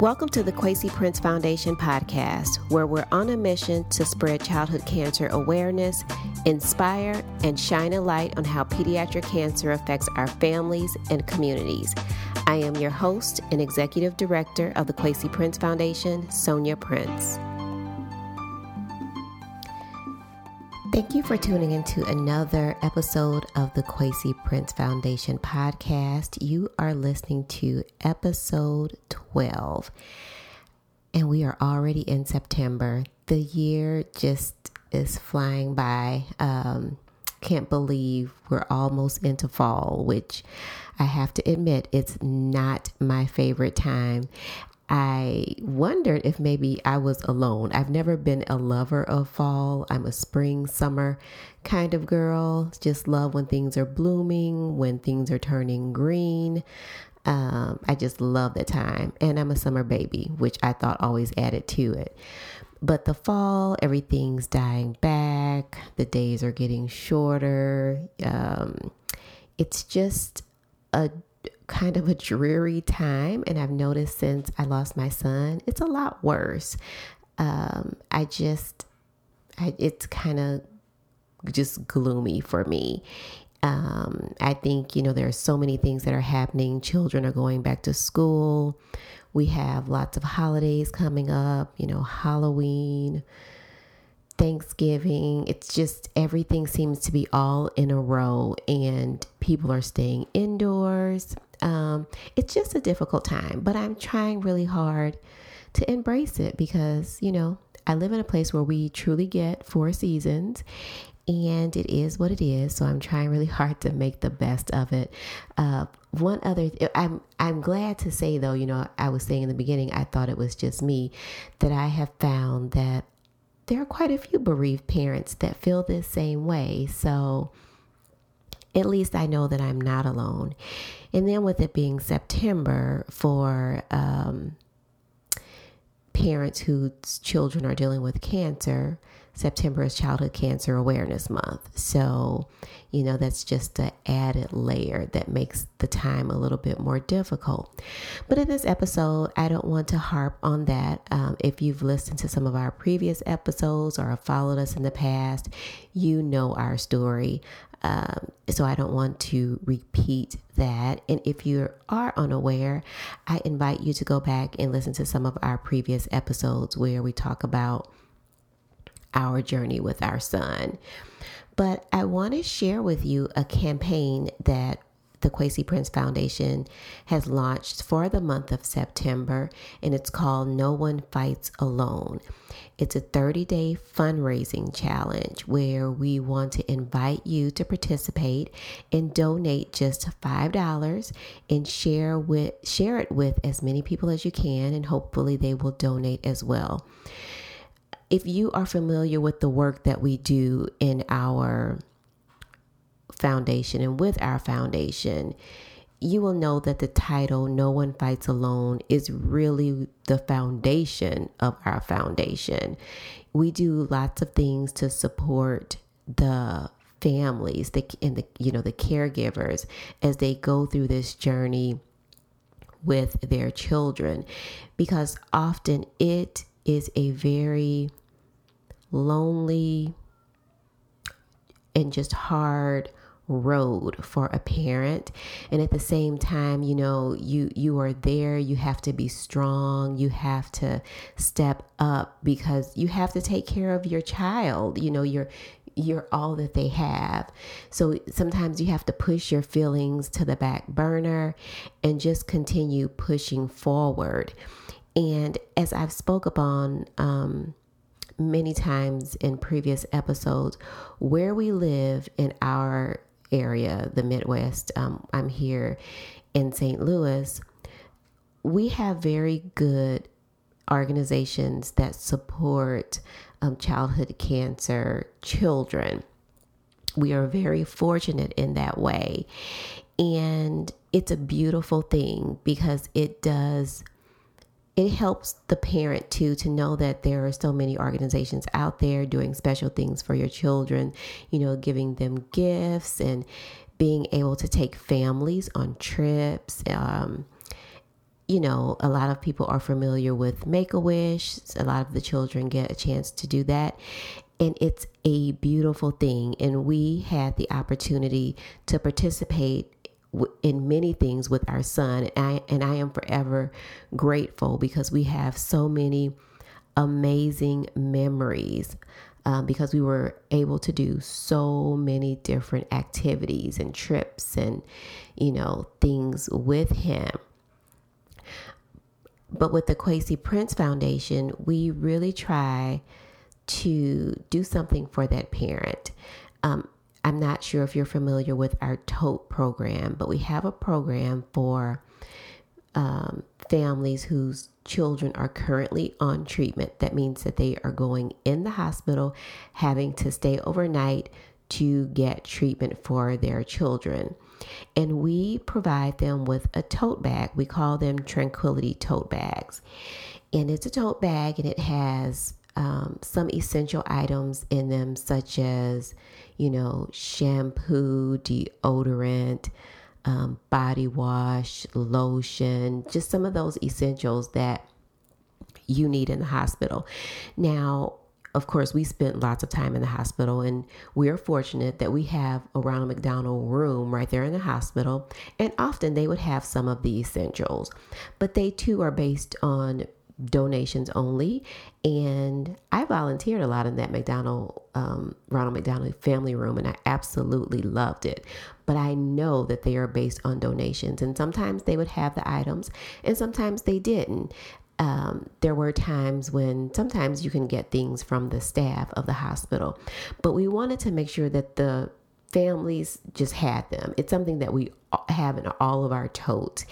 Welcome to the Kwesi Prince Foundation podcast, where we're on a mission to spread childhood cancer awareness, inspire, and shine a light on how pediatric cancer affects our families and communities. I am your host and executive director of the Kwesi Prince Foundation, Sonja Prince. Thank you for tuning into another episode of the Kwesi Prince Foundation podcast. You are listening to episode 12, and we are already in September. The year just is flying by. Um, can't believe we're almost into fall, which I have to admit, it's not my favorite time. I wondered if maybe I was alone. I've never been a lover of fall. I'm a spring, summer kind of girl. Just love when things are blooming, when things are turning green. Um, I just love that time. And I'm a summer baby, which I thought always added to it. But the fall, everything's dying back. The days are getting shorter. Um, it's just a kind of a dreary time. And I've noticed since I lost my son, it's a lot worse. Um, I just, I, it's kind of just gloomy for me. Um, I think, you know, there are so many things that are happening. Children are going back to school. We have lots of holidays coming up, you know, Halloween, Thanksgiving. It's just everything seems to be all in a row, and people are staying indoors. Um, it's just a difficult time, but I'm trying really hard to embrace it because, you know, I live in a place where we truly get four seasons and it is what it is. So I'm trying really hard to make the best of it. Uh, one other, th- I'm I'm glad to say though, you know, I was saying in the beginning, I thought it was just me, that I have found that there are quite a few bereaved parents that feel this same way. So at least I know that I'm not alone. And then with it being September for um, parents whose children are dealing with cancer, September is Childhood Cancer Awareness Month. So, you know, that's just an added layer that makes the time a little bit more difficult. But in this episode, I don't want to harp on that. Um, if you've listened to some of our previous episodes or have followed us in the past, you know our story. Um, so I don't want to repeat that. And if you are unaware, I invite you to go back and listen to some of our previous episodes where we talk about our journey with our son. But I want to share with you a campaign that the Kwesi Prince Foundation has launched for the month of September, and it's called No One Fights Alone. It's a 30 day fundraising challenge where we want to invite you to participate and donate just $5 and share with share it with as many people as you can and hopefully they will donate as well if you are familiar with the work that we do in our foundation and with our foundation, you will know that the title No One Fights Alone is really the foundation of our foundation. We do lots of things to support the families the, and the you know the caregivers as they go through this journey with their children because often it is a very lonely and just hard road for a parent. And at the same time you know you you are there you have to be strong you have to step up because you have to take care of your child you know you're you're all that they have. So sometimes you have to push your feelings to the back burner and just continue pushing forward. And as I've spoke upon um, many times in previous episodes, where we live in our area, the Midwest, um, I'm here in St. Louis, we have very good organizations that support um, childhood cancer children. We are very fortunate in that way. And it's a beautiful thing because it does it helps the parent too to know that there are so many organizations out there doing special things for your children, you know, giving them gifts and being able to take families on trips. Um, you know, a lot of people are familiar with Make a Wish. A lot of the children get a chance to do that. And it's a beautiful thing. And we had the opportunity to participate in many things with our son. And I, and I am forever grateful because we have so many amazing memories. Um, because we were able to do so many different activities and trips and, you know, things with him. But with the Kwesi Prince Foundation, we really try to do something for that parent. Um, I'm not sure if you're familiar with our TOTE program, but we have a program for um, families whose children are currently on treatment. That means that they are going in the hospital, having to stay overnight to get treatment for their children and we provide them with a tote bag. We call them Tranquility tote bags. And it's a tote bag and it has um, some essential items in them, such as, you know, shampoo, deodorant, um, body wash, lotion, just some of those essentials that you need in the hospital. Now, of course, we spent lots of time in the hospital, and we are fortunate that we have a Ronald McDonald room right there in the hospital. And often they would have some of the essentials, but they too are based on donations only. And I volunteered a lot in that McDonald, um, Ronald McDonald family room, and I absolutely loved it. But I know that they are based on donations, and sometimes they would have the items, and sometimes they didn't um, there were times when sometimes you can get things from the staff of the hospital, but we wanted to make sure that the families just had them. It's something that we have in all of our totes.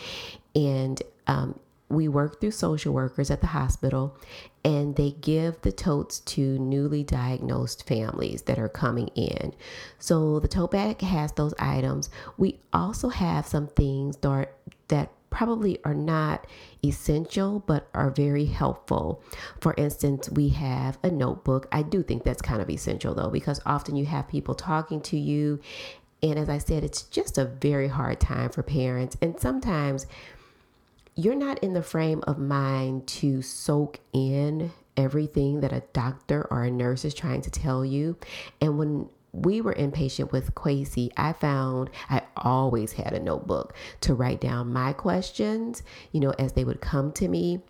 And um, we work through social workers at the hospital, and they give the totes to newly diagnosed families that are coming in. So the tote bag has those items. We also have some things that, that probably are not essential but are very helpful. For instance, we have a notebook. I do think that's kind of essential though, because often you have people talking to you. And as I said, it's just a very hard time for parents. And sometimes you're not in the frame of mind to soak in everything that a doctor or a nurse is trying to tell you. And when we were inpatient with Kwesi, I found I always had a notebook to write down my questions, you know, as they would come to me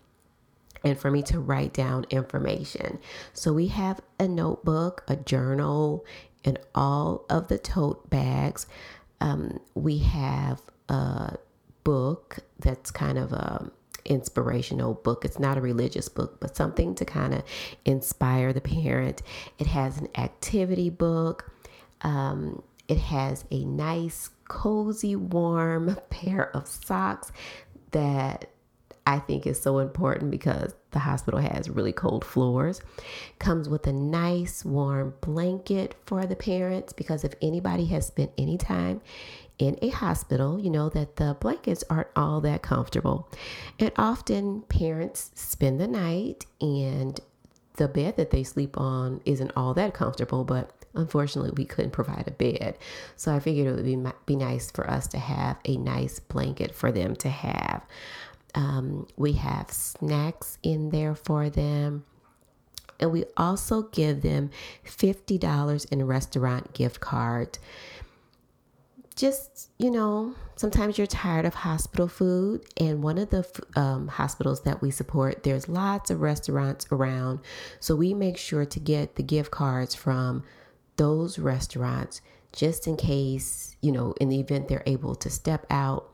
and for me to write down information. So we have a notebook, a journal, and all of the tote bags. Um, we have a book that's kind of a inspirational book. It's not a religious book, but something to kind of inspire the parent. It has an activity book. Um, it has a nice, cozy, warm pair of socks that I think is so important because the hospital has really cold floors. Comes with a nice warm blanket for the parents because if anybody has spent any time in a hospital, you know that the blankets aren't all that comfortable. And often parents spend the night and the bed that they sleep on isn't all that comfortable, but unfortunately we couldn't provide a bed. So I figured it would be, be nice for us to have a nice blanket for them to have. Um, we have snacks in there for them. And we also give them $50 in restaurant gift card. just, you know, sometimes you're tired of hospital food. And one of the um, hospitals that we support, there's lots of restaurants around. So we make sure to get the gift cards from those restaurants just in case, you know, in the event they're able to step out,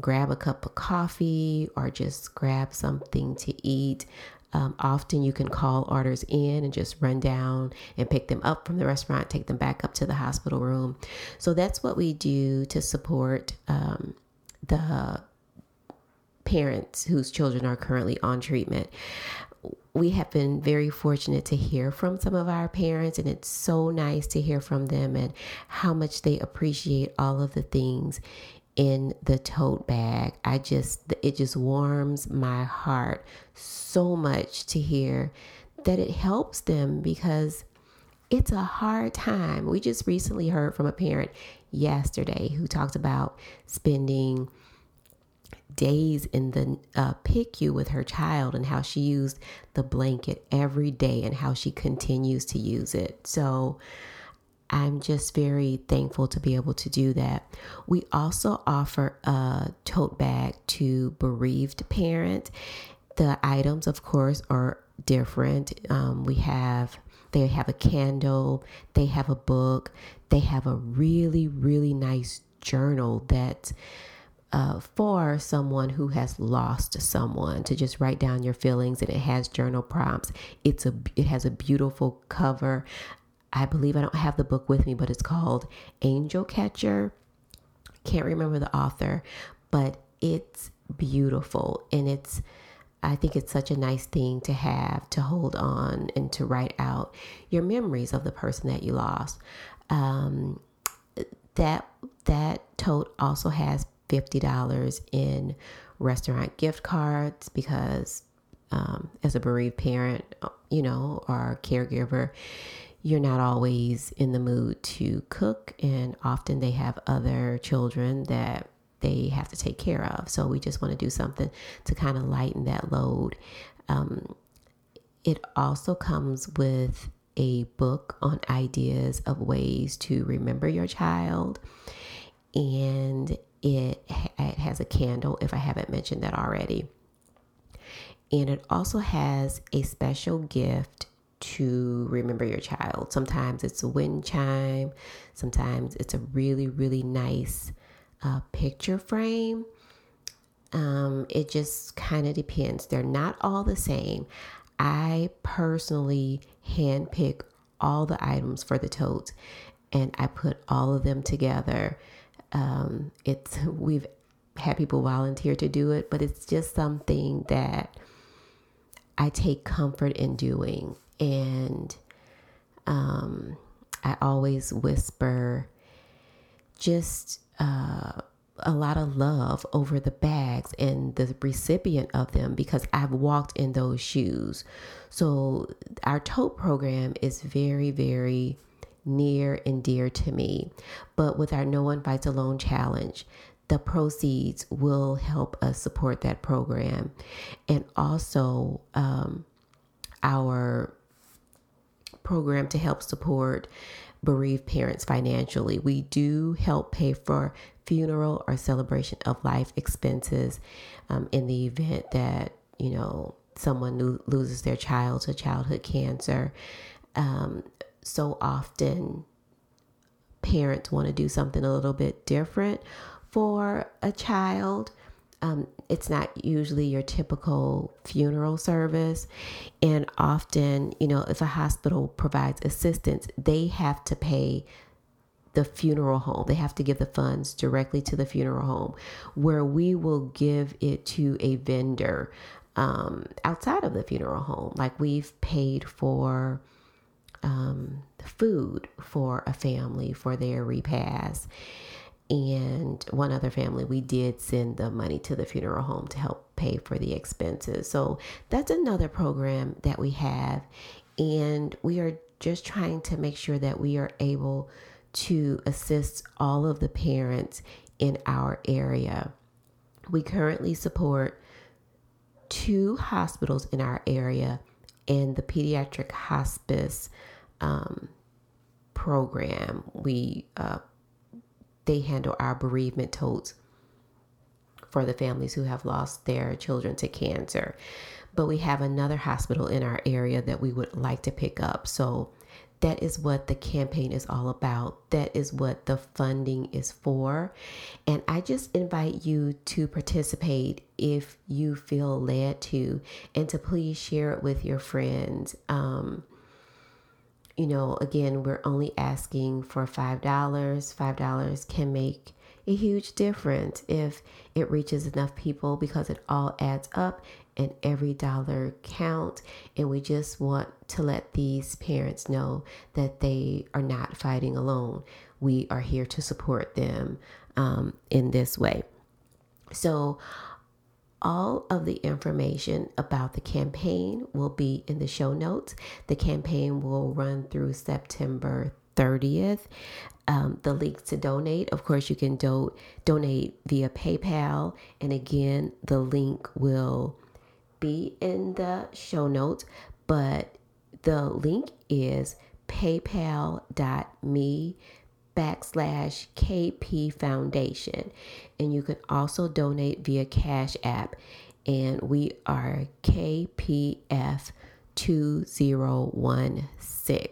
grab a cup of coffee or just grab something to eat. Um, often you can call orders in and just run down and pick them up from the restaurant, take them back up to the hospital room. So that's what we do to support um, the parents whose children are currently on treatment. We have been very fortunate to hear from some of our parents, and it's so nice to hear from them and how much they appreciate all of the things in the tote bag. I just, it just warms my heart so much to hear that it helps them because it's a hard time. We just recently heard from a parent yesterday who talked about spending days in the uh, PICU with her child and how she used the blanket every day and how she continues to use it. So I'm just very thankful to be able to do that. We also offer a tote bag to bereaved parents. The items, of course, are different. Um, we have they have a candle, they have a book, they have a really really nice journal that uh, for someone who has lost someone to just write down your feelings and it has journal prompts it's a it has a beautiful cover i believe i don't have the book with me but it's called angel catcher can't remember the author but it's beautiful and it's I think it's such a nice thing to have to hold on and to write out your memories of the person that you lost. Um, that that tote also has $50 in restaurant gift cards because um, as a bereaved parent, you know, or caregiver, you're not always in the mood to cook, and often they have other children that they have to take care of. So we just want to do something to kind of lighten that load. Um, it also comes with a book on ideas of ways to remember your child and it, it has a candle if I haven't mentioned that already. And it also has a special gift to remember your child. Sometimes it's a wind chime, sometimes it's a really, really nice uh, picture frame. Um, it just kind of depends. They're not all the same. I personally handpick all the items for the totes and I put all of them together um, it's we've had people volunteer to do it, but it's just something that I take comfort in doing, and um, I always whisper just uh, a lot of love over the bags and the recipient of them because I've walked in those shoes. So our tote program is very, very near and dear to me. But with our No One Fights Alone challenge, the proceeds will help us support that program. And also, um, our program to help support bereaved parents financially. We do help pay for funeral or celebration of life expenses um, in the event that, you know, someone lo- loses their child to childhood cancer. Um, so often parents want to do something a little bit different for a child. Um, it's not usually your typical funeral service. And often, you know, if a hospital provides assistance, they have to pay the funeral home. They have to give the funds directly to the funeral home, where we will give it to a vendor um, outside of the funeral home. Like we've paid for um, food for a family for their repast. And one other family, we did send the money to the funeral home to help pay for the expenses. So that's another program that we have. And we are just trying to make sure that we are able to assist all of the parents in our area. We currently support two hospitals in our area and the pediatric hospice um, program. We uh, they handle our bereavement totes for the families who have lost their children to cancer. But we have another hospital in our area that we would like to pick up. So that is what the campaign is all about. That is what the funding is for. And I just invite you to participate if you feel led to, and to please share it with your friends. Um, you know, again, we're only asking for $5. $5 can make a huge difference if it reaches enough people because it all adds up and every dollar counts. And we just want to let these parents know that they are not fighting alone. We are here to support them um, in this way. So, all of the information about the campaign will be in the show notes. The campaign will run through September 30th. Um, the link to donate, of course, you can do- donate via PayPal. And again, the link will be in the show notes, but the link is paypal.me backslash KP Foundation. And you can also donate via Cash App. And we are KPF 2016.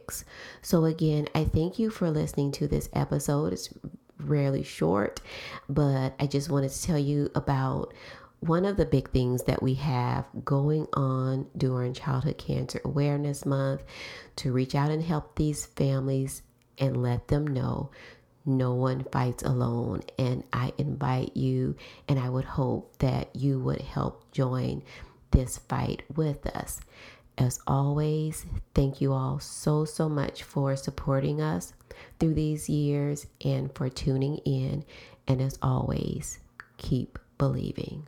So, again, I thank you for listening to this episode. It's rarely short, but I just wanted to tell you about one of the big things that we have going on during Childhood Cancer Awareness Month to reach out and help these families and let them know no one fights alone. And I invite you, and I would hope that you would help join this fight with us. As always, thank you all so, so much for supporting us through these years and for tuning in. And as always, keep believing.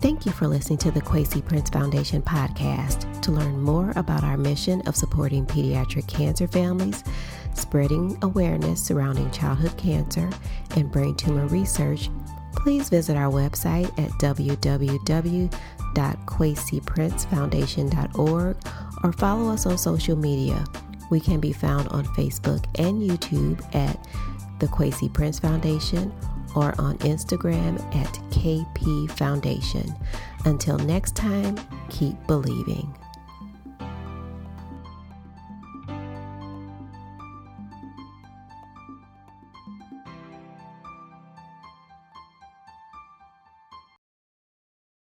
Thank you for listening to the Kwesi Prince Foundation podcast. To learn more about our mission of supporting pediatric cancer families, spreading awareness surrounding childhood cancer, and brain tumor research, please visit our website at www.kwesiprincefoundation.org or follow us on social media. We can be found on Facebook and YouTube at the Kwesi Prince Foundation or on Instagram at KP Foundation. Until next time, keep believing.